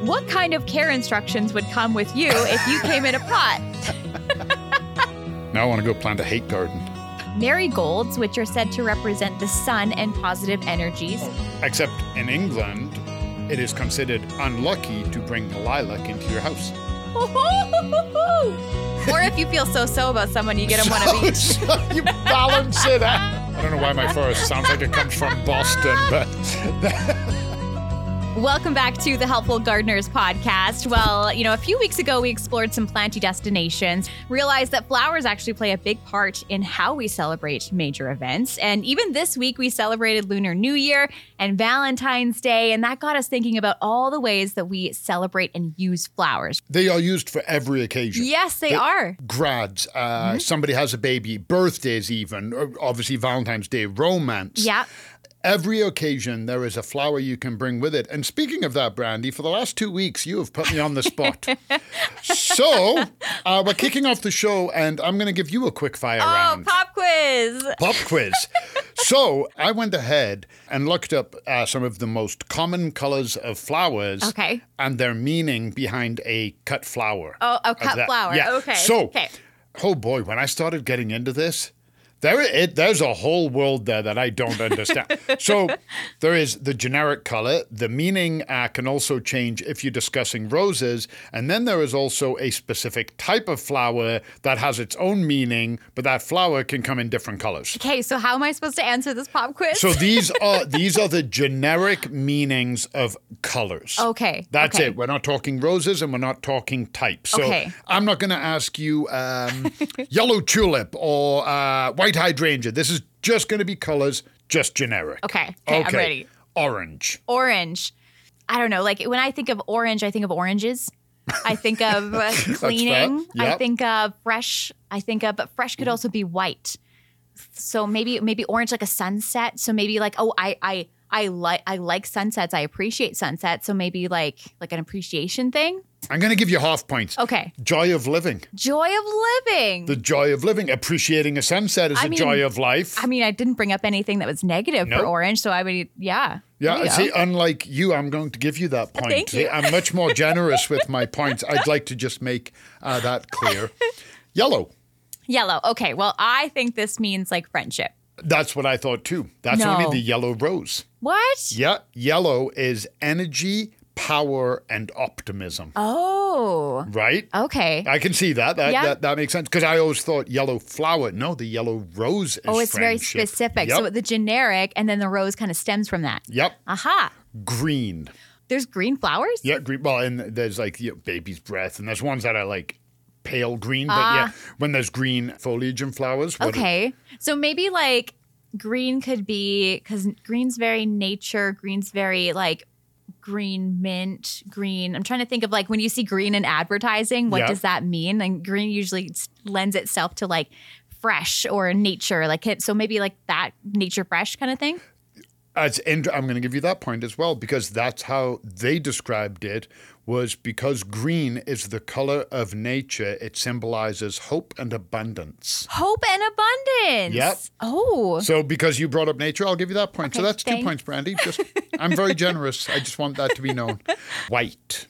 What kind of care instructions would come with you if you came in a pot? Now I want to go plant a hate garden. Marigolds, which are said to represent the sun and positive energies. Except in England, it is considered unlucky to bring lilac into your house. or if you feel so so about someone, you get them one of each. So you balance it out. I don't know why my forest sounds like it comes from Boston, but Welcome back to the Helpful Gardeners podcast. Well, you know, a few weeks ago we explored some planty destinations, realized that flowers actually play a big part in how we celebrate major events. And even this week we celebrated Lunar New Year and Valentine's Day, and that got us thinking about all the ways that we celebrate and use flowers. they are used for every occasion. Yes, they are. Grads, uh, somebody has a baby, birthdays, even, obviously Valentine's Day, romance. Yeah. Every occasion, there is a flower you can bring with it. And speaking of that, Brandy, for the last two weeks, you have put me on the spot. so, uh, we're kicking off the show, and I'm going to give you a quick fire Oh, round. pop quiz. Pop quiz. so, I went ahead and looked up uh, some of the most common colors of flowers Okay. and their meaning behind a cut flower. Oh, a cut flower. Yeah. Okay. So, okay. oh boy, when I started getting into this, there it there's a whole world there that I don't understand. so there is the generic color. The meaning uh, can also change if you're discussing roses, and then there is also a specific type of flower that has its own meaning, but that flower can come in different colors. Okay, so how am I supposed to answer this pop quiz? So these are these are the generic meanings of colors. Okay, That's okay. it. We're not talking roses and we're not talking types. So Okay. I'm not going to ask you um, yellow tulip or uh, white hydrangea. This is just going to be colors, just generic. Okay, okay, I'm ready. Orange. orange. I don't know. Like when I think of orange, I think of oranges. I think of uh, cleaning. I think of fresh. I think of, but fresh could also be white. So maybe maybe orange like a sunset. So maybe like oh I I I like I like sunsets. I appreciate sunsets. So maybe like like an appreciation thing. I'm going to give you half points. Okay. Joy of living. Joy of living. The joy of living. Appreciating a sunset is I a mean- joy of life. I mean, I didn't bring up anything that was negative Nope. for orange, so I would yeah. Yeah, see, go. unlike you, I'm going to give you that point. Thank you. I'm much more generous with my points. I'd like to just make uh, that clear. Yellow. Yellow. Okay. Well, I think this means like friendship. That's what I thought too. That's No. only the yellow rose. What? Yeah, yellow is energy, power, and optimism. Oh. Right? Okay. I can see that. That Yeah. that, that makes sense because I always thought yellow flower. No, the yellow rose is Oh, it's very specific. Yep. So the generic and then the rose kind of stems from that. yep. Aha. Green. There's green flowers? Yeah, green. Well, and there's like you know, baby's breath, and there's ones that are like pale green. But Ah. yeah, when there's green foliage and flowers. Okay. So maybe like green could be because green's very nature, green's very like green mint, green. I'm trying to think of like when you see green in advertising, what Yeah. does that mean? And green usually lends itself to like fresh or nature. Like it- so maybe like that nature fresh kind of thing. Int- I'm going to give you that point as well because that's how they described it. Was because green is the color of nature. It symbolizes hope and abundance. Hope and abundance. Yep. Oh. So because you brought up nature, I'll give you that point. so Okay, that's two points, Brandy. Just I'm very generous. I just want that to be known. White,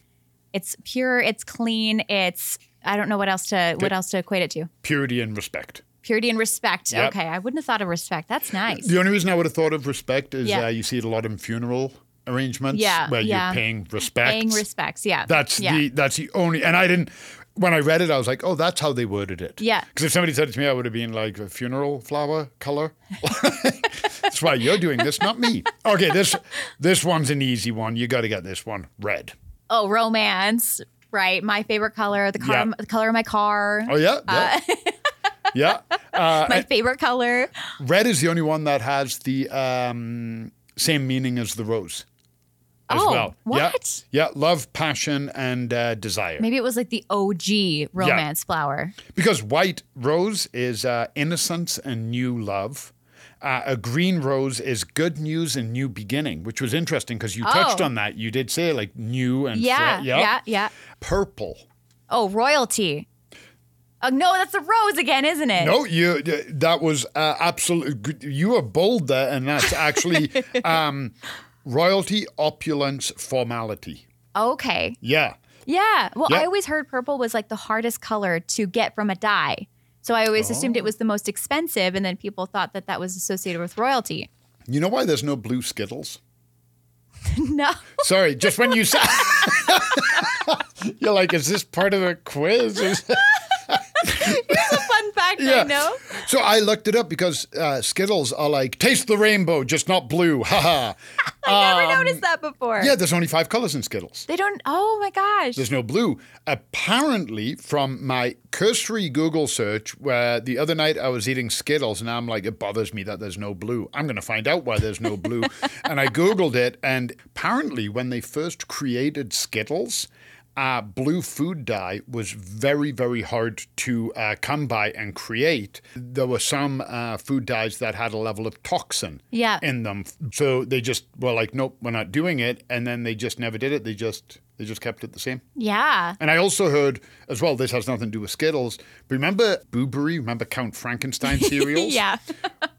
It's pure, it's clean, it's I don't know what else to what else to equate it to. purity and respect. Purity and respect. Yep. Okay, I wouldn't have thought of respect. That's nice. The only reason I would have thought of respect is Yeah. uh, you see it a lot in funeral arrangements Yeah, where yeah. you're paying respect. Paying respects. Yeah. That's yeah. the that's the only and I didn't when I read it I was like, oh, that's how they worded it. Yeah. Because if somebody said it to me, I would have been like a funeral flower color. that's why you're doing this, not me. Okay, this this one's an easy one. You got to get this one. Red. Oh, romance. Right. My favorite color, the car Yeah. the color of my car. Oh yeah, yeah. yeah. Uh, my favorite color. red is the only one that has the um, same meaning as the rose. As Oh, well. what? Yeah. yeah, love, passion, and uh, desire. Maybe it was like the OG romance flower. Because white rose is uh, innocence and new love. Uh, a green rose is good news and new beginning, which was interesting because you touched Oh. on that. You did say like new and Yeah. fre- Yeah. Yeah. Purple. Oh, royalty. Oh no, that's a rose again, isn't it? No, you that was uh, absolutely you were bold there, and that's actually um, royalty, opulence, formality. Okay. Yeah. Yeah. Well, Yeah. I always heard purple was like the hardest color to get from a dye. So I always assumed it Oh. was the most expensive, and then people thought that that was associated with royalty. You know why there's no blue Skittles? no. Sorry, just when you said, you're like, is this part of the quiz? It's a fun fact I know. So I looked it up because uh, Skittles are like taste the rainbow, just not blue. Haha. I never noticed that before. yeah, there's only five colors in Skittles. They don't. Oh my gosh. There's no blue. Apparently, from my cursory Google search, where the other night I was eating Skittles and I'm like, it bothers me that there's no blue. I'm going to find out why there's no blue. and I Googled it, and apparently, when they first created Skittles, uh, blue food dye was very, very hard to uh, come by and create. There were some uh, food dyes that had a level of toxin Yeah. in them. So they just were like, nope, we're not doing it. And then they just never did it. They just they just kept it the same. yeah. And I also heard as well, this has nothing to do with Skittles. But remember Booberry? Remember Count Frankenstein cereals? Yeah.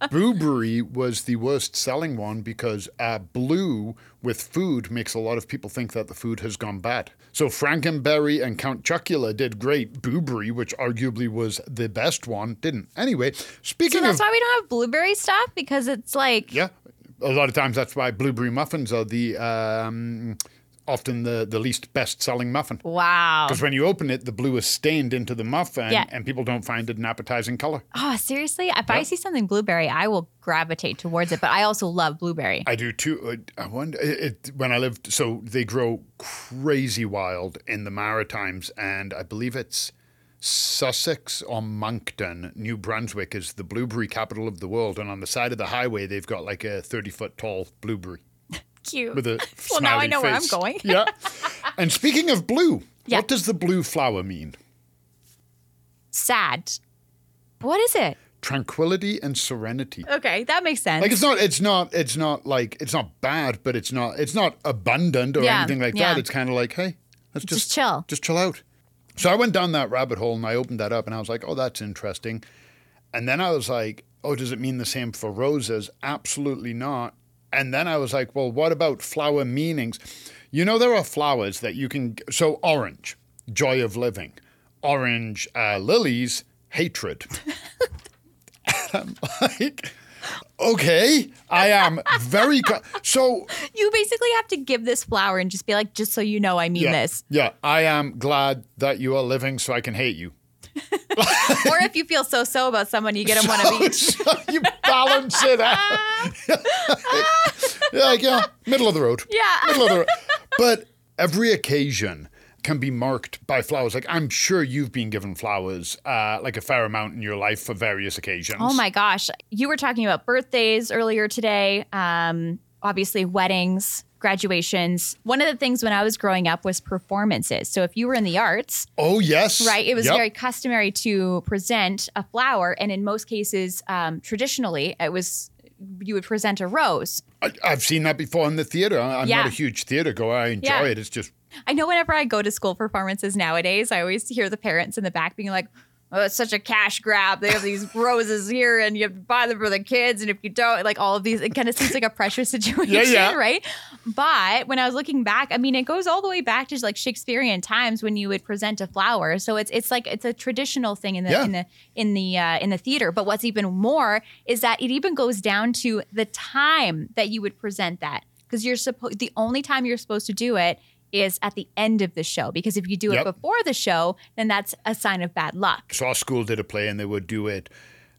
Booberry was the worst selling one because uh, blue with food makes a lot of people think that the food has gone bad. So Frankenberry and Count Chocula did great. Booberry, which arguably was the best one, didn't. Anyway, speaking So that's of why we don't have blueberry stuff because it's like. yeah, a lot of times that's why blueberry muffins are the um, often the the least best selling muffin. Wow. Because when you open it, the blue is stained into the muffin, Yeah. and people don't find it an appetizing color. Oh, seriously? If I see something blueberry, I will gravitate towards it. But I also love blueberry. I do too. Uh, I wonder it, it, when I lived. So they grow crazy wild in the Maritimes, and I believe it's Sussex or Moncton, New Brunswick is the blueberry capital of the world, and on the side of the highway they've got like a thirty foot tall blueberry Cute. with a Well, now I know where I'm going. yeah. And speaking of blue, Yeah. what does the blue flower mean? Sad. What is it? Tranquility and serenity. Okay, that makes sense. Like it's not, it's not, it's not like it's not bad, but it's not, it's not abundant or Yeah, anything like yeah. that. It's kind of like, hey, let's just, Just chill. just chill out. So I went down that rabbit hole and I opened that up and I was like, oh, that's interesting. And then I was like, oh, does it mean the same for roses? Absolutely not. And then I was like, well, what about flower meanings? You know, there are flowers that you can. So orange, joy of living. Orange uh, lilies, hatred. I'm like, okay, I am very. Co- so you basically have to give this flower and just be like, just so you know, I mean yeah, this. yeah, I am glad that you are living, so I can hate you. or if you feel so so about someone, you get them one of each. You balance it out. yeah, yeah, middle of the road. Yeah. middle of the road. But every occasion can be marked by flowers. Like I'm sure you've been given flowers, uh, like a fair amount in your life for various occasions. Oh my gosh. You were talking about birthdays earlier today, um, obviously, weddings, graduations. One of the things when I was growing up was performances. So if you were in the arts, Oh yes, right, it was Yep. very customary to present a flower. And in most cases, um, traditionally, it was you would present a rose. I, I've seen that before in the theater. I'm Yeah. not a huge theater goer. I enjoy Yeah. it. It's just I know whenever I go to school performances nowadays, I always hear the parents in the back being like, oh, it's such a cash grab. They have these roses here and you have to buy them for the kids. And if you don't, like all of these, it kind of seems like a pressure situation, yeah. right? But when I was looking back, I mean, it goes all the way back to like Shakespearean times when you would present a flower. So it's it's like it's a traditional thing in the Yeah. in the in the uh, in the theater. But what's even more is that it even goes down to the time that you would present that because you're supposed the only time you're supposed to do it is at the end of the show because if you do Yep. it before the show then that's a sign of bad luck so our school did a play and they would do it.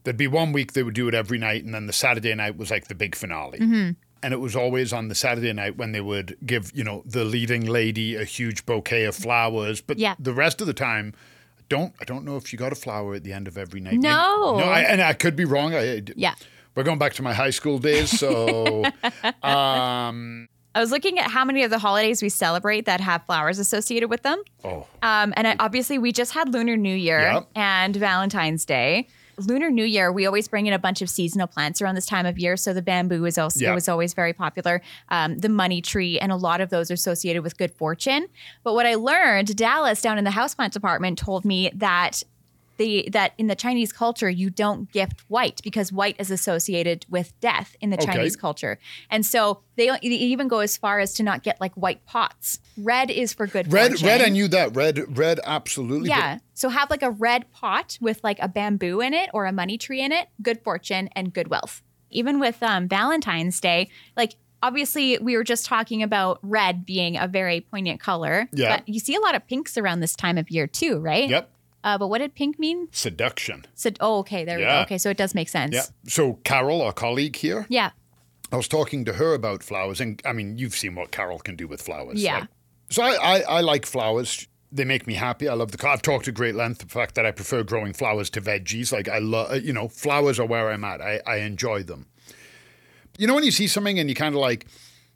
There'd be one week they would do it every night, and then the Saturday night was like the big finale. Mm-hmm. And it was always on the Saturday night when they would give, you know, the leading lady a huge bouquet of flowers. But Yeah. the rest of the time, I don't I don't know if you got a flower at the end of every night. No. no, I, and I could be wrong. I- yeah we're going back to my high school days, so um, i was looking at how many of the holidays we celebrate that have flowers associated with them oh, Um, and I, obviously, we just had Lunar New Year Yep. and Valentine's Day. Lunar New Year, we always bring in a bunch of seasonal plants around this time of year. So the bamboo is also Yeah. was always very popular. Um, the money tree, and a lot of those are associated with good fortune. But what I learned, Dallas down in the houseplant department told me that the that in the Chinese culture you don't gift white because white is associated with death in the Okay. Chinese culture, and so they, they even go as far as to not get like white pots. Red is for good Red, fortune. red, I knew that. Red, red, absolutely. but- Yeah. So have like a red pot with like a bamboo in it or a money tree in it, good fortune and good wealth. Even with um, Valentine's Day, like obviously we were just talking about red being a very poignant color. Yeah. But you see a lot of pinks around this time of year too, right? Yep. Uh, but what did pink mean? Seduction. So, oh, okay. There we go. Okay. So it does make sense. Yeah. So Carol, our colleague here, Yeah. I was talking to her about flowers, and I mean, you've seen what Carol can do with flowers. Yeah. So I, I, I like flowers. They make me happy. I love the. I've talked at great length the fact that I prefer growing flowers to veggies. Like I love, you know, flowers are where I'm at. I, I enjoy them. You know, when you see something and you kind of like,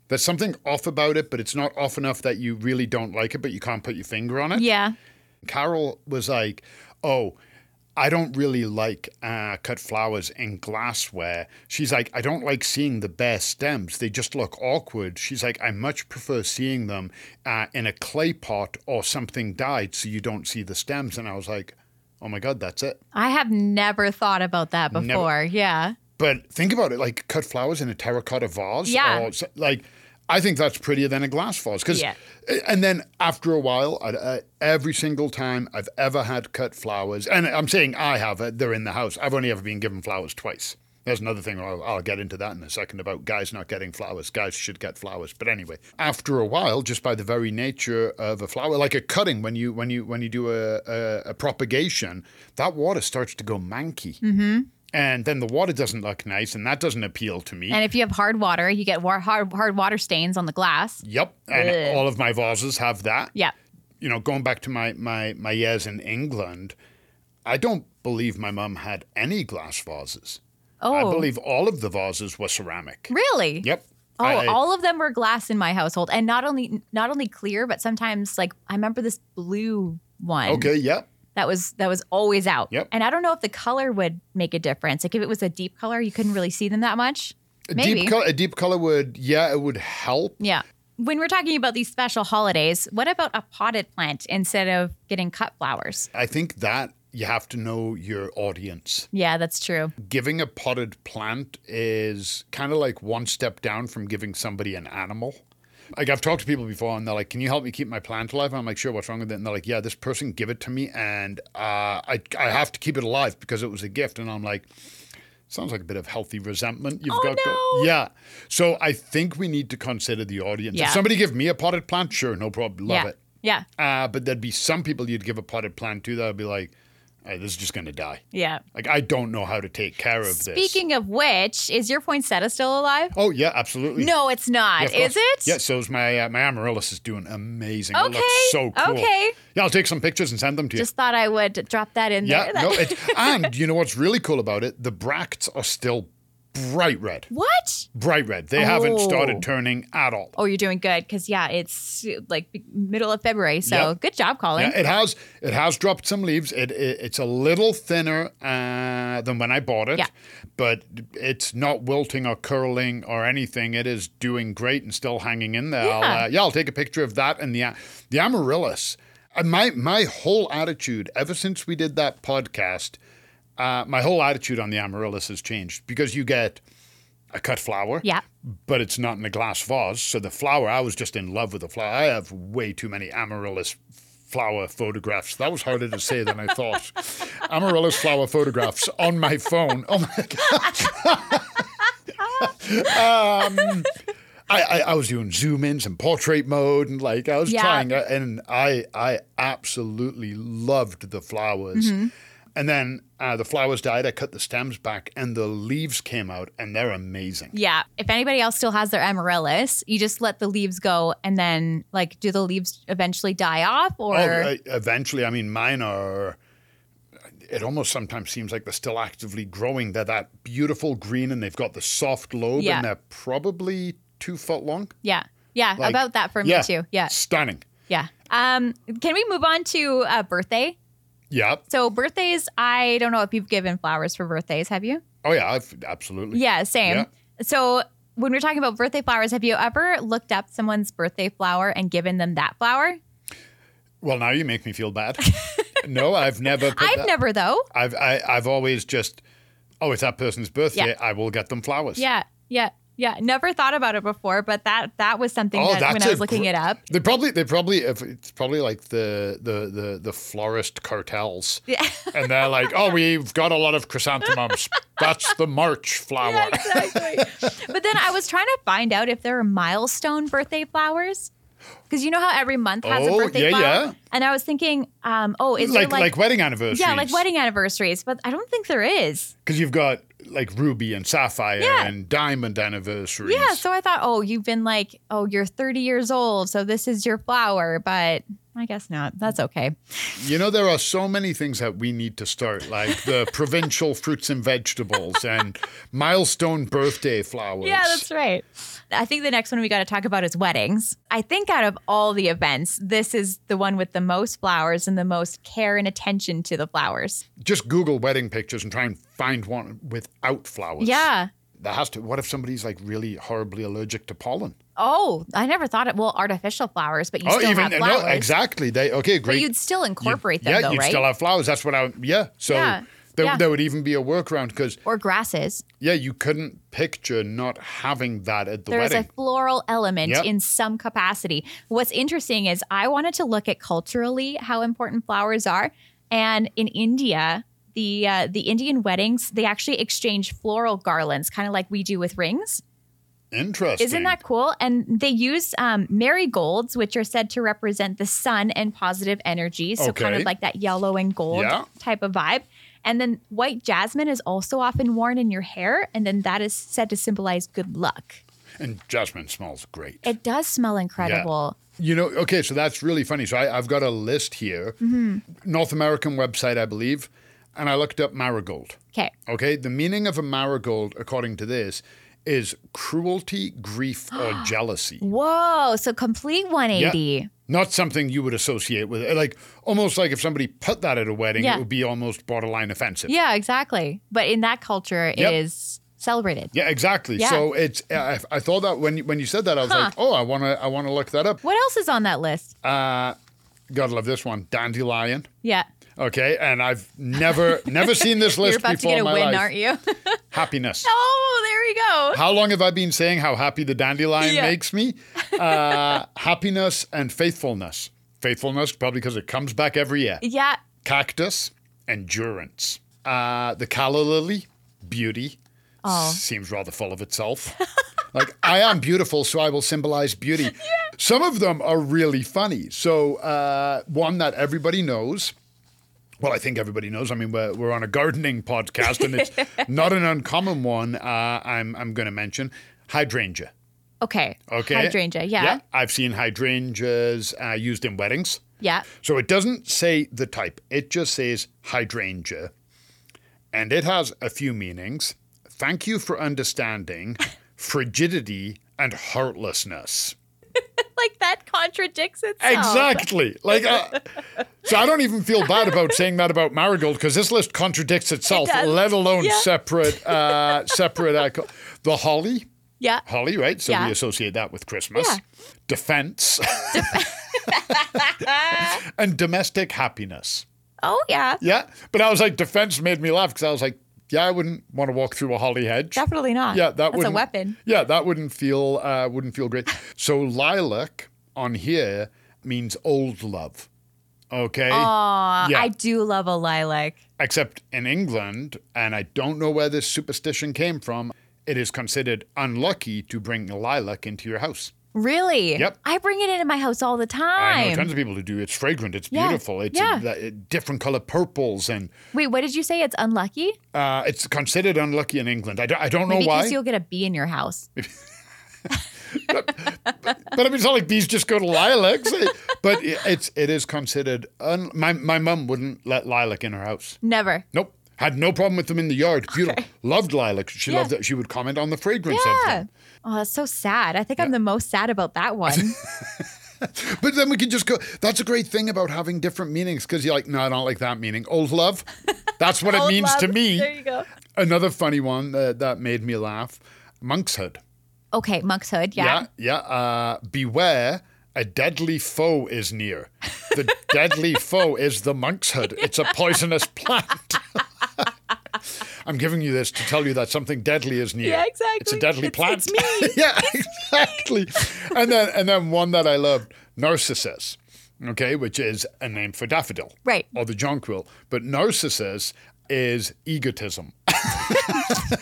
there's something off about it, but it's not off enough that you really don't like it, but you can't put your finger on it. Yeah. Carol was like, "Oh, I don't really like uh, cut flowers in glassware." She's like, "I don't like seeing the bare stems; they just look awkward." She's like, "I much prefer seeing them uh, in a clay pot or something dyed, so you don't see the stems." And I was like, "Oh my god, that's it." I have never thought about that Never. before. Yeah. But think about it, like cut flowers in a terracotta vase. Yeah. Or, like, I think that's prettier than a glass vase. Cause, Yeah. And then after a while, I, I, every single time I've ever had cut flowers, and I'm saying I have, uh, they're in the house. I've only ever been given flowers twice. There's another thing, I'll, I'll get into that in a second about guys not getting flowers. Guys should get flowers. But anyway, after a while, just by the very nature of a flower, like a cutting, when you when you when you do a, a, a propagation, that water starts to go manky. Mm-hmm. And then the water doesn't look nice, and that doesn't appeal to me. And if you have hard water, you get war- hard, hard water stains on the glass. yep. And Ugh. all of my vases have that. Yeah. you know, going back to my my my years in England, I don't believe my mum had any glass vases. Oh. I believe all of the vases were ceramic. Really? Yep. Oh, I- all of them were glass in my household, and not only not only clear, but sometimes like I remember this blue one. Okay. Yep. That was that was always out. Yep. And I don't know if the color would make a difference. Like if it was a deep color, you couldn't really see them that much. A Maybe. deep color. A deep color would. Yeah, it would help. Yeah. When we're talking about these special holidays, what about a potted plant instead of getting cut flowers? I think that you have to know your audience. Yeah, that's true. Giving a potted plant is kind of like one step down from giving somebody an animal. Like I've talked to people before, and they're like, "Can you help me keep my plant alive?" And I'm like, "Sure." What's wrong with it? And they're like, "Yeah, this person give it to me, and uh, I I have to keep it alive because it was a gift." And I'm like, "Sounds like a bit of healthy resentment you've Oh, got." no. Yeah. So I think we need to consider the audience. Yeah. If somebody give me a potted plant, sure, no problem, love yeah. it. Yeah. Uh, but there'd be some people you'd give a potted plant to that would be like, "Hey, "This is just going to die." Yeah. Like I don't know how to take care of this. Speaking of which, is your poinsettia still alive? Oh yeah, absolutely. No, it's not. Yeah, is it? Yeah, so is my uh, my amaryllis is doing amazing. It Okay, looks so cool. okay. Yeah, I'll take some pictures and send them to you. Just thought I would drop that in there. yeah, there. no, it, and you know what's really cool about it? The bracts are still bright red. what? Bright red. They haven't Oh. started turning at all. Oh, you're doing good because yeah, it's like middle of February. So Yep. good job, Colin. Yeah, it has it has dropped some leaves. It, it it's a little thinner uh, than when I bought it, Yeah. but it's not wilting or curling or anything. It is doing great and still hanging in there. I'll, Yeah. uh, yeah, I'll take a picture of that and the the amaryllis. Uh, my my whole attitude ever since we did that podcast, uh, my whole attitude on the amaryllis has changed because you get a cut flower, Yeah. but it's not in a glass vase. So the flower, I was just in love with the flower. I have way too many amaryllis flower photographs. That was harder to say than I thought. amaryllis flower photographs on my phone. Oh my god. um, I, I, I was doing zoom ins and portrait mode and like I was Yeah. trying uh, and I I absolutely loved the flowers. Mm-hmm. And then uh, the flowers died. I cut the stems back, and the leaves came out, and they're amazing. Yeah. If anybody else still has their amaryllis, you just let the leaves go and then like do the leaves eventually die off or Oh, uh, eventually, I mean, mine are. It almost sometimes seems like they're still actively growing. They're that beautiful green, and they've got the soft lobe, Yeah. and they're probably two foot long. yeah. Yeah, Like- about that for me yeah, too. Yeah. stunning. Yeah. Um can we move on to uh, birthday? Yeah. So birthdays, I don't know if you've given flowers for birthdays, have you? Oh yeah, I've, absolutely. Yeah, same. Yeah. So when we're talking about birthday flowers, have you ever looked up someone's birthday flower and given them that flower? Well, now you make me feel bad. no, I've never. I've that. never though. I've I, I've always just. Oh, it's that person's birthday. Yeah. I will get them flowers. Yeah, yeah, yeah. Never thought about it before, but that that was something Oh, that when I was looking gr- it up. They probably they probably if it's probably like the the the the florist cartels. Yeah. And they're like, oh, we've got a lot of chrysanthemums. That's the March flower. Yeah, exactly. but then I was trying to find out if there are milestone birthday flowers. Because you know how every month has Oh, a birthday yeah, flower? yeah. And I was thinking, um, oh, is like, there like wedding anniversaries. Yeah, like wedding anniversaries, but I don't think there is. Because you've got like ruby and sapphire Yeah. and diamond anniversaries. Yeah, so I thought, oh, you've been like, oh, you're 30 years old, so this is your flower, but I guess not. That's okay. You know, there are so many things that we need to start, like the provincial fruits and vegetables and milestone birthday flowers. Yeah, that's right. I think the next one we got to talk about is weddings. I think out of all the events, this is the one with the most flowers and the most care and attention to the flowers. Just Google wedding pictures and try and find one without flowers. Yeah. That has to. What if somebody's like really horribly allergic to pollen? Oh, I never thought it. Well, artificial flowers, but you oh, still even have flowers. no, exactly. They okay, But great. you'd still incorporate yeah, them, though, you'd right? still have flowers. That's what I. Yeah. So Yeah, there, yeah. there would even be a workaround because or grasses. yeah, you couldn't picture not having that at the There is wedding. There's a floral element Yep. in some capacity. What's interesting is I wanted to look at culturally how important flowers are, and in India, the uh, the Indian weddings they actually exchange floral garlands, kind of like we do with rings. Interesting. Isn't that cool? And they use um, marigolds, which are said to represent the sun and positive energy. So kind of like that yellow and gold Yeah. type of vibe. And then white jasmine is also often worn in your hair, and then that is said to symbolize good luck. And jasmine smells great. It does smell incredible. You know, okay, so that's really funny. So I, I've got a list here, Mm-hmm. North American website, I believe, and I looked up marigold. Okay. Okay, the meaning of a marigold, according to this, is cruelty, grief, or jealousy. Whoa. So complete 180. Not something you would associate with it. Like almost like if somebody put that at a wedding, Yeah. it would be almost borderline offensive. Yeah, exactly. But in that culture, it Yep. is celebrated. Yeah, exactly. Yeah. So it's I, I thought that when you- when you said that, I was Huh. like, oh, I want to I want to look that up. What else is on that list? Uh, gotta love this one, dandelion. yeah. Okay, and I've never never seen this list You're about to before get in a my win, life. aren't you? Happiness. oh, there we go. How long have I been saying how happy the dandelion Yeah. makes me? Uh, happiness and faithfulness. Faithfulness, probably because it comes back every year. Yeah. Cactus, endurance. Uh, the calla lily, beauty. Oh. Seems rather full of itself. like, I am beautiful, so I will symbolize beauty. Some of them are really funny. So, uh, one that everybody knows. Well, I think everybody knows. I mean, we're, we're on a gardening podcast, and it's not an uncommon one. Uh, I'm I'm going to mention hydrangea. Okay. Okay, Hydrangea. Yeah. yeah. I've seen hydrangeas uh, used in weddings. Yeah. So it doesn't say the type, it just says hydrangea. And it has a few meanings. Thank you for understanding frigidity and heartlessness. Like that contradicts itself. Exactly. Like, uh, so I don't even feel bad about saying that about marigold because this list contradicts itself, does. let alone Yeah. separate. Uh, separate. Uh, the holly, Yeah. holly, right? So Yeah. we associate that with Christmas. Yeah. Defense. and domestic happiness. Oh, yeah. Yeah, but I was like, defense made me laugh because I was like, yeah, I wouldn't want to walk through a holly hedge. Definitely not. Yeah, that That's a weapon. Yeah, that wouldn't feel uh, wouldn't feel great. So lilac on here means old love. Okay. Aw, Yeah. I do love a lilac. Except in England, and I don't know where this superstition came from. It is considered unlucky to bring lilac into your house. Really? Yep. I bring it into my house all the time. I know tons of people who do. It's fragrant. It's Yeah, beautiful. It's yeah. uh, different color purples, and Wait, what did you say? It's unlucky? uh, it's considered unlucky in England. I don't, I don't know Maybe why. because you'll get a bee in your house. But I mean, it's not like bees just go to lilacs. but it- it's it is considered. Un- my my mum wouldn't let lilac in her house. Never. Nope. Had no problem with them in the yard. Beautiful. Loved lilac. She Yeah. loved that. She would comment on the fragrance of them. Oh, that's so sad. I think I'm the most sad about that one. But then we can just go. That's a great thing about having different meanings because you're like, no, I don't like that meaning. Old love. That's what it means to me. There you go. Another funny one that, that made me laugh. Monkshood. Okay, monkshood. Yeah. Yeah. Yeah. Uh, beware, a deadly foe is near. the deadly foe is the monkshood. It's a poisonous plant. I'm giving you this to tell you that something deadly is near. Yeah, exactly. It's a deadly It's- plant. it's me. yeah, exactly. and then and then one that I loved, Narcissus. Okay, which is a name for daffodil. Right. Or the jonquil. But Narcissus is egotism.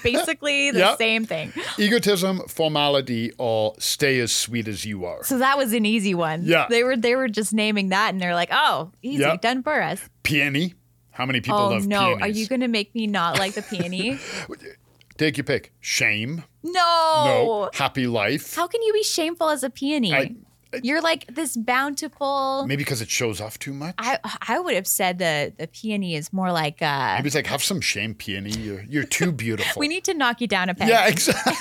Basically the Yep. same thing. egotism, formality, or stay as sweet as you are. So that was an easy one. Yeah. They were they were just naming that and they're like, oh, easy, Yep. done for us. Peony. How many people love? Oh love no, peonies? are you gonna make me not like the peony? Take your pick. Shame. no. No. Happy life. How can you be shameful as a peony? I- You're like this bountiful. Maybe because it shows off too much. I I would have said the the peony is more like uh Maybe it's like have some shame, peony. You're you're too beautiful. we need to knock you down a peg. yeah, exactly.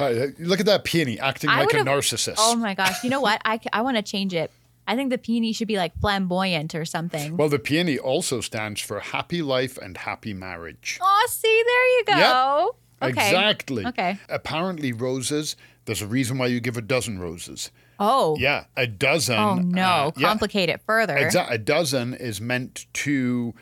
look at that peony acting I like a narcissist. Oh my gosh. You know what? I, I want to change it. I think the peony should be like flamboyant or something. well, the peony also stands for happy life and happy marriage. oh, see, there you go. Okay. Exactly. Okay. Apparently, roses. There's a reason why you give a dozen roses. Oh. Yeah, a dozen. Oh no. uh, yeah. Complicate it further. Exactly. A dozen is meant to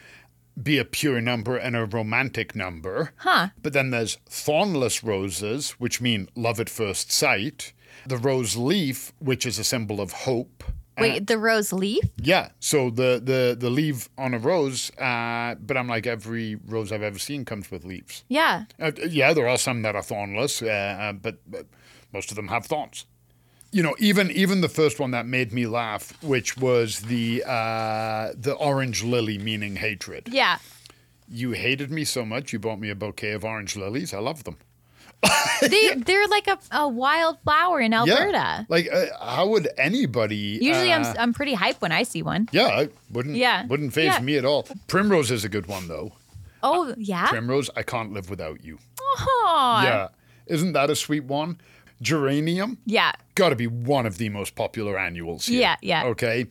be a pure number and a romantic number. Huh. But then there's thornless roses, which mean love at first sight. The rose leaf, which is a symbol of hope. Wait, the rose leaf? Yeah. So the the the leaf on a rose, uh, but I'm like every rose I've ever seen comes with leaves. Yeah. Uh, yeah, there are some that are thornless, uh, uh, but, but most of them have thorns. You know, even even the first one that made me laugh, which was the uh, the orange lily, meaning hatred. Yeah. You hated me so much, you bought me a bouquet of orange lilies. I love them. They they're like a, a wild flower in Alberta. Yeah. Like, uh, how would anybody? Usually uh, I'm I'm pretty hype when I see one. Yeah, I wouldn't. Yeah. Wouldn't faze Yeah. me at all. Primrose is a good one though. Oh, yeah. Primrose, I can't live without you. Aw. Yeah. Isn't that a sweet one? Geranium, Yeah. got to be one of the most popular annuals. Here. Yeah, yeah. Okay.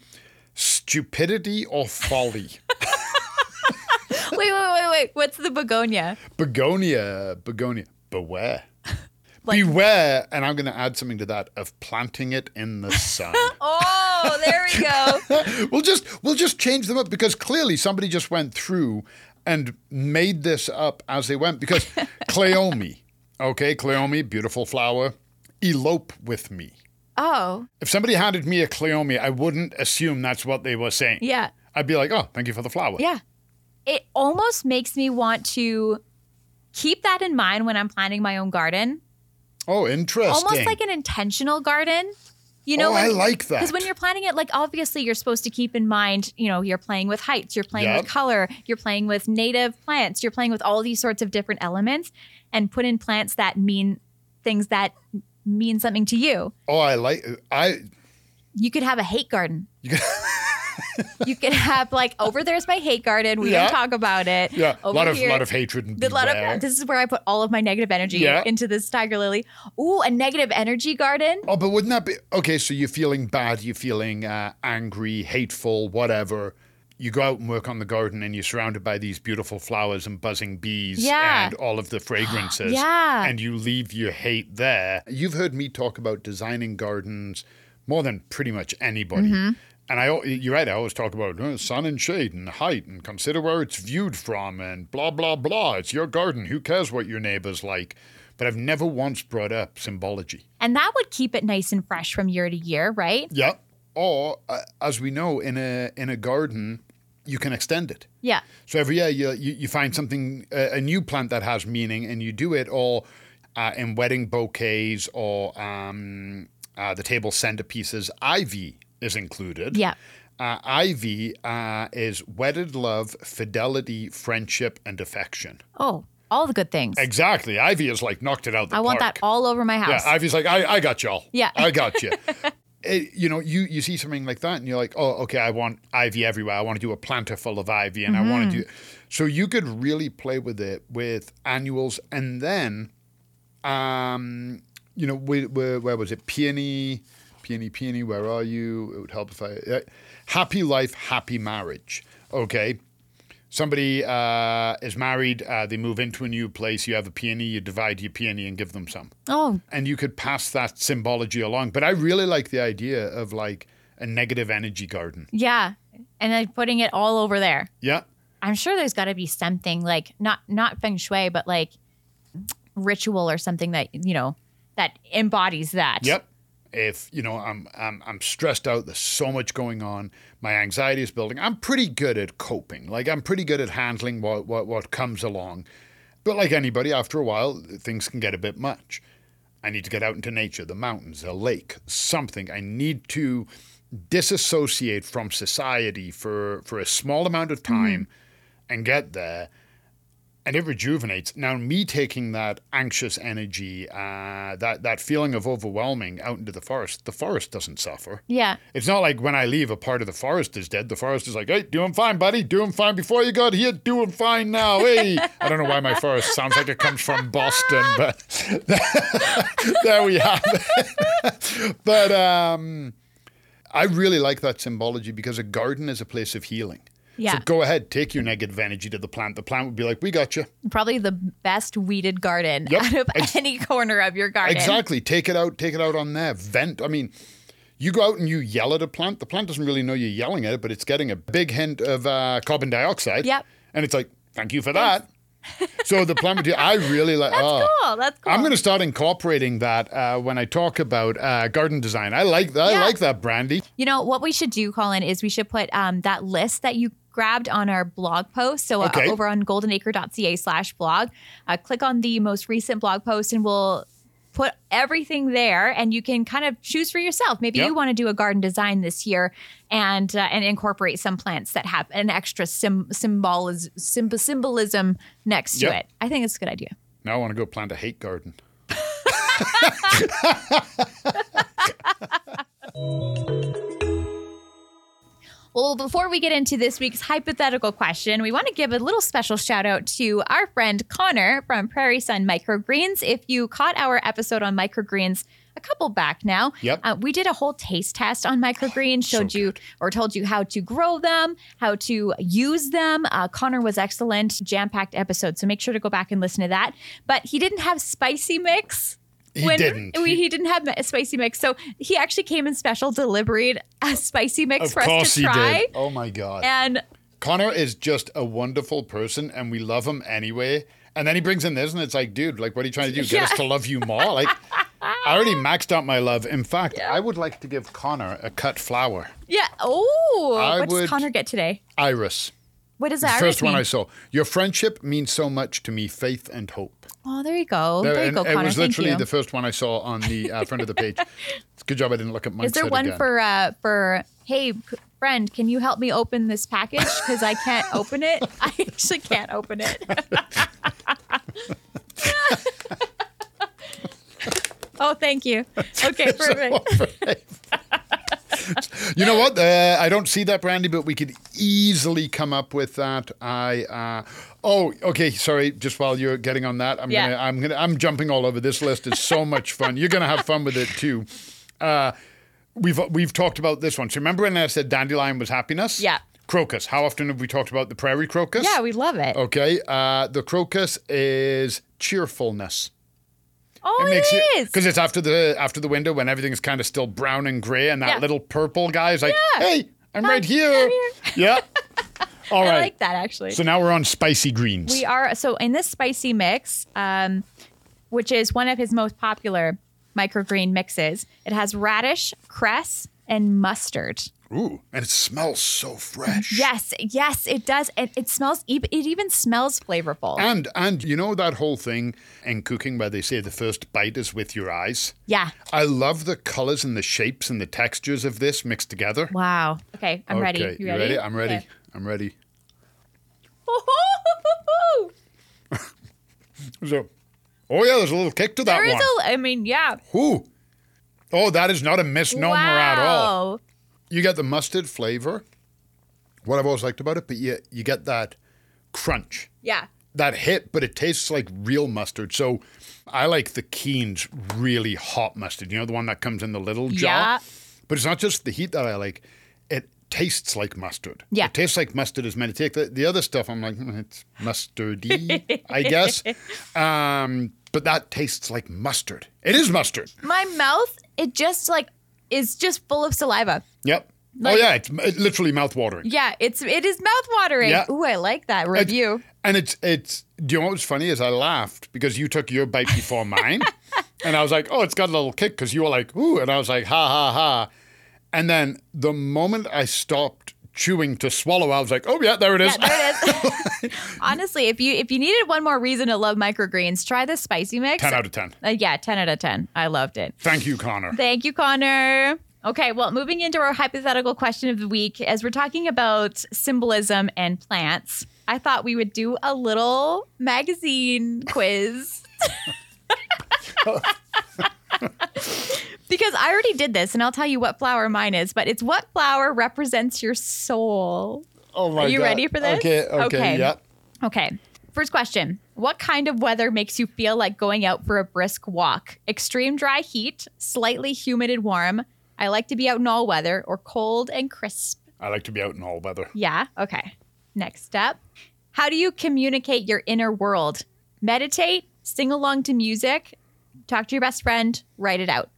Stupidity or folly? Wait, wait, wait, wait. What's the begonia? begonia, begonia, beware. Like- Beware, and I'm going to add something to that of planting it in the sun. Oh, there we go. we'll just we'll just change them up because clearly somebody just went through and made this up as they went because Cleome, okay, Cleome, beautiful flower, elope with me. Oh, If somebody handed me a Cleome, I wouldn't assume that's what they were saying. yeah. I'd be like, oh, thank you for the flower. Yeah. It almost makes me want to keep that in mind when I'm planting my own garden. Oh, interesting. Almost like an intentional garden. You know, Oh, I like that. Because when you're planting it, like obviously you're supposed to keep in mind, you know, you're playing with heights, you're playing Yep. with color, you're playing with native plants, you're playing with all these sorts of different elements and put in plants that mean things that mean something to you. oh, I like I You could have a hate garden. You can have like over there's my hate garden. We Yeah. don't talk about it. yeah, a Over lot of here- lot of hatred and the lot of this is where I put all of my negative energy Yeah. into this tiger lily. Ooh, a negative energy garden. Oh, but wouldn't that be okay? So you're feeling bad, you're feeling uh, angry, hateful, whatever. You go out and work on the garden, and you're surrounded by these beautiful flowers and buzzing bees Yeah. and all of the fragrances. Yeah. And you leave your hate there. You've heard me talk about designing gardens more than pretty much anybody. Mm-hmm. And I, you're right. I always talk about uh, sun and shade and height and consider where it's viewed from and blah blah blah. It's your garden. Who cares what your neighbors like? But I've never once brought up symbology. And that would keep it nice and fresh from year to year, right? Yeah. Or uh, as we know, in a in a garden, you can extend it. Yeah. So every year you you, you find something a, a new plant that has meaning, and you do it. Or uh, in wedding bouquets or um, uh, the table centerpieces, ivy is included. Yeah. Uh, ivy uh, is wedded love, fidelity, friendship, and affection. Oh, all the good things. Exactly. Ivy is like knocked it out the I want that all over my house. Yeah. Ivy's like, I, I got y'all. Yeah. I got you. It- you know, you you see something like that, and you're like, oh, okay, I want ivy everywhere. I want to do a planter full of ivy, and I want Mm-hmm. to do. So you could really play with it with annuals, and then, um, you know, where, where, where was it? Peony, peony, peony. Where are you? It would help if I. Uh, happy life, happy marriage. Okay. Somebody uh, is married, uh, they move into a new place, you have a peony, you divide your peony and give them some. Oh, And you could pass that symbology along. But I really like the idea of like a negative energy garden. yeah. And then putting it all over there. Yeah. I'm sure there's got to be something like not not feng shui, but like ritual or something that you know that embodies that. Yep. If you know I'm I'm I'm stressed out, there's so much going on. My anxiety is building. I'm pretty good at coping. Like I'm pretty good at handling what what, what comes along. But like anybody, after a while, things can get a bit much. I need to get out into nature, the mountains, a lake, something. I need to disassociate from society for for a small amount of mm-hmm. time and get there and it rejuvenates. Now, me taking that anxious energy, uh, that that feeling of overwhelming out into the forest, the forest doesn't suffer. Yeah. It's not like when I leave, a part of the forest is dead. The forest is like, hey, doing fine, buddy, doing fine. Before you got here, doing fine now. Hey, I don't know why my forest sounds like it comes from Boston, but there we have it. but um, I really like that symbology because a garden is a place of healing. Yeah. So go ahead, take your negative energy to the plant. The plant would be like, "We got you." Probably the best weeded garden Yep. out of Ex- any corner of your garden. Exactly. Take it out. Take it out on there. Vent. I mean, you go out and you yell at a plant. The plant doesn't really know you're yelling at it, but it's getting a big hint of uh, carbon dioxide. Yep. And it's like, "Thank you for that." so the plant would. I really like. That's oh. cool. That's cool. I'm going to start incorporating that uh, when I talk about uh, garden design. I like that. Yeah. I like that, Brandy. You know what we should do, Colin, is we should put um, that list that you grabbed on our blog post. So uh, over on goldenacre.ca slash blog, uh, click on the most recent blog post and we'll put everything there and you can kind of choose for yourself. Maybe Yep. you want to do a garden design this year and uh, and incorporate some plants that have an extra sim- symbolism, symb- symbolism next to it. I think it's a good idea. Now I want to go plant a hate garden. Well, before we get into this week's hypothetical question, we want to give a little special shout out to our friend Connor from Prairie Sun Microgreens. If you caught our episode on microgreens a couple back now, Yep. uh, we did a whole taste test on microgreens, So showed you or told you how to grow them, how to use them. Uh, Connor was excellent, jam packed episode, so make sure to go back and listen to that. But he didn't have spicy mix. He didn't. We, He- didn't have a spicy mix, so he actually came in special, delivered a spicy mix Of for us course to he try. did. Oh my god. And Connor is just a wonderful person and we love him anyway. And then he brings in this and it's like, dude, like what are you trying to do? Get us to love you more? Like I already maxed out my love. In fact, I would like to give Connor a cut flower. yeah, oh, I what would- does Connor get today? Iris. What does that first one? I saw. Your friendship means so much to me, faith and hope. Oh, there you go. There, you and go, it was literally the first one I saw on the uh, front of the page. It's good job I didn't look at my. Is there one again. for uh for hey friend, can you help me open this package because I can't open it? I actually can't open it. oh, thank you. Okay, perfect. You know what? Uh, I don't see that, Brandy, but we could easily come up with that. I uh, oh, okay. Sorry. Just while you're getting on that, I'm Yeah. gonna I'm gonna I'm jumping all over this list. It's so much fun. You're gonna have fun with it too. Uh, we've we've talked about this one. So remember when I said dandelion was happiness? Yeah. Crocus. How often have we talked about the prairie crocus? Yeah, we love it. Okay. Uh, the crocus is cheerfulness. Oh, it is. because it's after the after the window when everything's kind of still brown and gray, and that Yeah. little purple guy is like, Yeah. "Hey, I'm right here." Yeah. All right. I like that actually. So now we're on spicy greens. We are so in this spicy mix, um, which is one of his most popular microgreen mixes. It has radish, cress, and mustard. Ooh, and it smells so fresh. Yes, yes, it does. It, it smells. It even smells flavorful. And and you know that whole thing in cooking where they say the first bite is with your eyes. yeah. I love the colors and the shapes and the textures of this mixed together. Wow. Okay, I'm ready. Okay, You ready? I'm ready. Okay. I'm ready. So, oh yeah, there's a little kick to that There is one. a. I mean, yeah. Ooh. Oh, that is not a misnomer at all. You get the mustard flavor. What I've always liked about it, but you you get that crunch, Yeah. that hit, but it tastes like real mustard. So I like the Keen's really hot mustard. You know the one that comes in the little jar. Yeah. But it's not just the heat that I like. It tastes like mustard. Yeah. It tastes like mustard as many take. The, the other stuff, I'm like, "Hmm, it's mustardy, I guess. Um, but that tastes like mustard. It is mustard. My mouth, it just like is just full of saliva. Yep. oh yeah, it's it's literally mouth watering. Yeah, it's it is mouth watering. Yeah. Ooh, I like that review. And it's it's. Do you know what's funny is I laughed because you took your bite before mine, and I was like, oh, it's got a little kick because you were like, ooh, and I was like, ha ha ha, and then the moment I stopped chewing to swallow, I was like, oh yeah, there it is. Yeah, there it is. Honestly, if you if you needed one more reason to love microgreens, try this spicy mix. Ten out of ten. Uh, yeah, ten out of ten. I loved it. Thank you, Connor. Thank you, Connor. Okay, well, moving into our hypothetical question of the week, as we're talking about symbolism and plants, I thought we would do a little magazine quiz. because I already did this, and I'll tell you what flower mine is, but it's what flower represents your soul. Oh my Are you God. ready for this? Okay, okay, Okay. yeah. Okay. First question. What kind of weather makes you feel like going out for a brisk walk? Extreme dry heat, slightly humid and warm. I like to be out in all weather or cold and crisp. I like to be out in all weather. Yeah. Okay. Next step. How do you communicate your inner world? Meditate, sing along to music, talk to your best friend, write it out.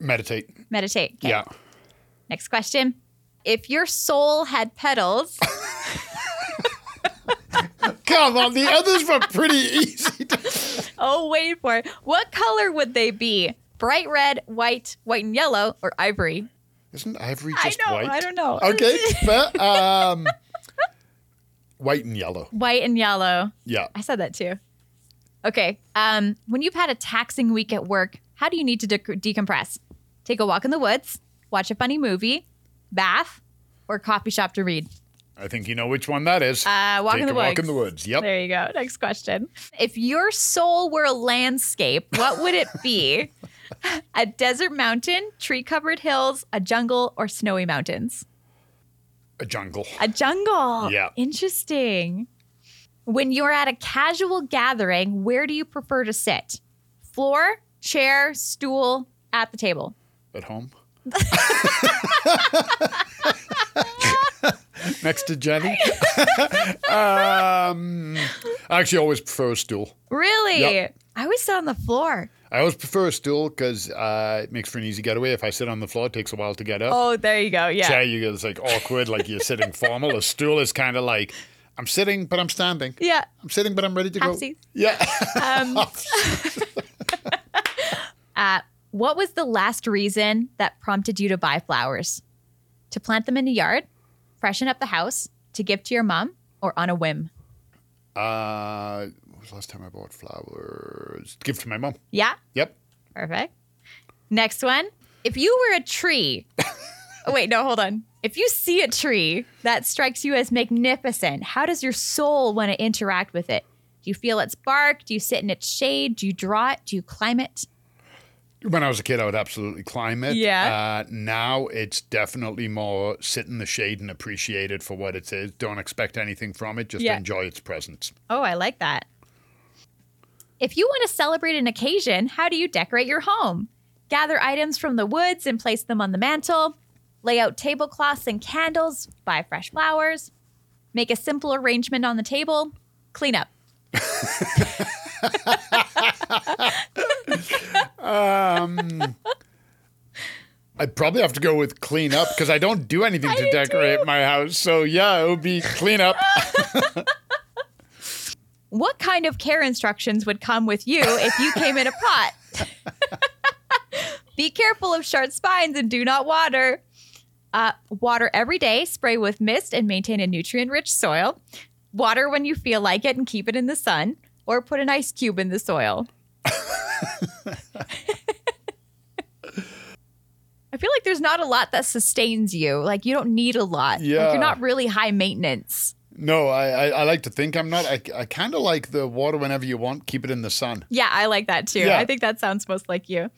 Meditate. Meditate. Yeah. Next question. If your soul had petals, Come on, the others were pretty easy. To- oh, wait for it. What color would they be? Bright red, white, white and yellow, or ivory? Isn't ivory I just know, white? I don't know. Okay, fair. Um, white and yellow. White and yellow. Yeah. I said that too. Okay. Um, when you've had a taxing week at work, how do you need to de- decompress? Take a walk in the woods, watch a funny movie, bath, or coffee shop to read? I think you know which one that is. Uh, walk Take in the a woods. walk in the woods. Yep. There you go. Next question. If your soul were a landscape, what would it be? a desert mountain, tree covered hills, a jungle, or snowy mountains? A jungle. A jungle. Yeah. Interesting. When you're at a casual gathering, where do you prefer to sit? Floor, chair, stool, at the table? At home. Next to Jenny. um, I actually always prefer a stool. Really? Yep. I always sit on the floor. I always prefer a stool because uh, it makes for an easy getaway. If I sit on the floor, it takes a while to get up. Oh, there you go. Yeah. Chair, you get it's like awkward, like you're sitting formal. A stool is kind of like I'm sitting, but I'm standing. Yeah. I'm sitting, but I'm ready to go. Halfsies. Yeah. Um, uh, what was the last reason that prompted you to buy flowers? To plant them in the yard, freshen up the house, to give to your mom, or on a whim? uh, what was the last time I bought flowers? Give to my mom. Yeah. Yep. Perfect. Next one. If you were a tree, oh, wait, no, hold on. If you see a tree that strikes you as magnificent, how does your soul want to interact with it? Do you feel its bark? Do you sit in its shade? Do you draw it? Do you climb it? When I was a kid, I would absolutely climb it. Yeah. Uh, now it's definitely more sit in the shade and appreciate it for what it is. Don't expect anything from it. Just Yeah. enjoy its presence. Oh, I like that. If you want to celebrate an occasion, how do you decorate your home? Gather items from the woods and place them on the mantle. Lay out tablecloths and candles. Buy fresh flowers. Make a simple arrangement on the table. Clean up. I'd probably have to go with clean up because I don't do anything to decorate my house. So yeah, it would be clean up. What kind of care instructions would come with you if you came in a pot? Be careful of sharp spines and do not water. Uh, water every day, spray with mist, and maintain a nutrient rich soil. Water when you feel like it and keep it in the sun, or put an ice cube in the soil. I feel like there's not a lot that sustains you. Like you don't need a lot. Like Yeah. you're not really high maintenance. No, I, I, I like to think I'm not. I, I kind of like the water whenever you want. Keep it in the sun. Yeah, I like that too. Yeah. I think that sounds most like you.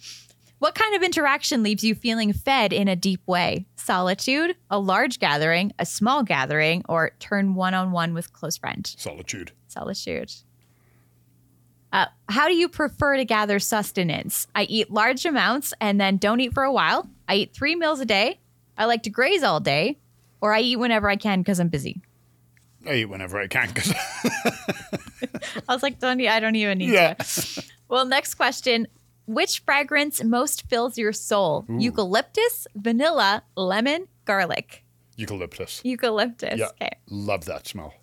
What kind of interaction leaves you feeling fed in a deep way? Solitude, a large gathering, a small gathering, or turn one on one with close friend? Solitude. Solitude. Uh, how do you prefer to gather sustenance? I eat large amounts and then don't eat for a while. I eat three meals a day. I like to graze all day. Or I eat whenever I can because I'm busy. I eat whenever I can because I was like, don't, I don't even need yeah. to. Well, next question. Which fragrance most fills your soul? Eucalyptus, vanilla, lemon, garlic. Eucalyptus. Eucalyptus. Yeah. Okay. Love that smell.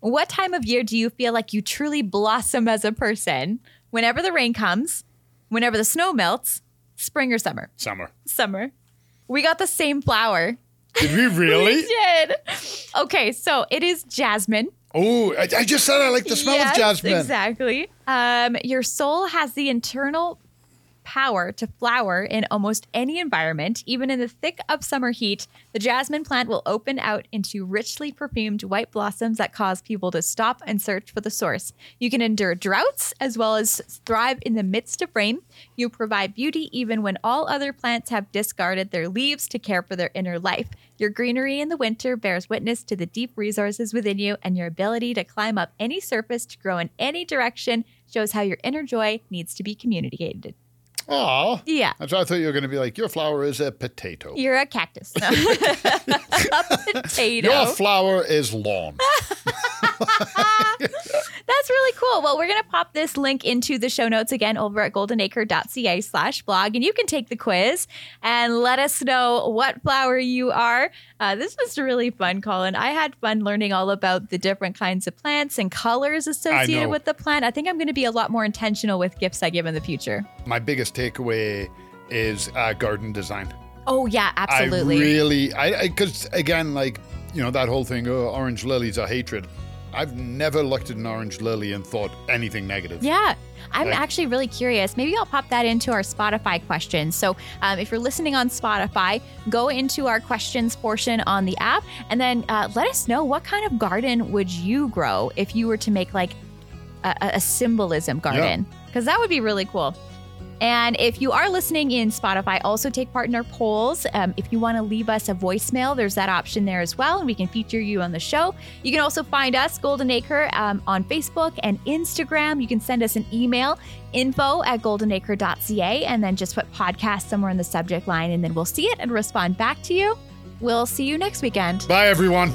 What time of year do you feel like you truly blossom as a person? Whenever the rain comes, whenever the snow melts, spring or summer? Summer. Summer. We got the same flower. Did we really? We did. Okay, so it is jasmine. oh, I, I just said I like the smell Yes, of jasmine. Exactly. Um, your soul has the internal power to flower in almost any environment, even in the thick of summer heat. The jasmine plant will open out into richly perfumed white blossoms that cause people to stop and search for the source. You can endure droughts as well as thrive in the midst of rain. You provide beauty even when all other plants have discarded their leaves to care for their inner life. Your greenery in the winter bears witness to the deep resources within you, and your ability to climb up any surface to grow in any direction shows how your inner joy needs to be communicated. Oh. Yeah. That's why I thought you were going to be like, your flower is a potato. You're a cactus. No. a potato. Your flower is lawn. That's really cool. Well, we're going to pop this link into the show notes again over at goldenacre.ca slash blog, and you can take the quiz and let us know what flower you are. Uh, this was really fun, Colin. I had fun learning all about the different kinds of plants and colors associated with the plant. I think I'm going to be a lot more intentional with gifts I give in the future. My biggest takeaway is uh, garden design. Oh, yeah, absolutely. I really, I because again, like you know that whole thing, oh, orange lilies are hatred. I've never looked at an orange lily and thought anything negative. Yeah. I'm Like- actually really curious. Maybe I'll pop that into our Spotify questions. So, um, if you're listening on Spotify, go into our questions portion on the app and then uh, let us know what kind of garden would you grow if you were to make like a, a- a symbolism garden? Because that would be really cool. And if you are listening in Spotify, also take part in our polls. Um, if you want to leave us a voicemail, there's that option there as well, and we can feature you on the show. You can also find us, Golden Acre, um, on Facebook and Instagram. You can send us an email, info at goldenacre.ca, and then just put podcast somewhere in the subject line, and then we'll see it and respond back to you. We'll see you next weekend. Bye, everyone.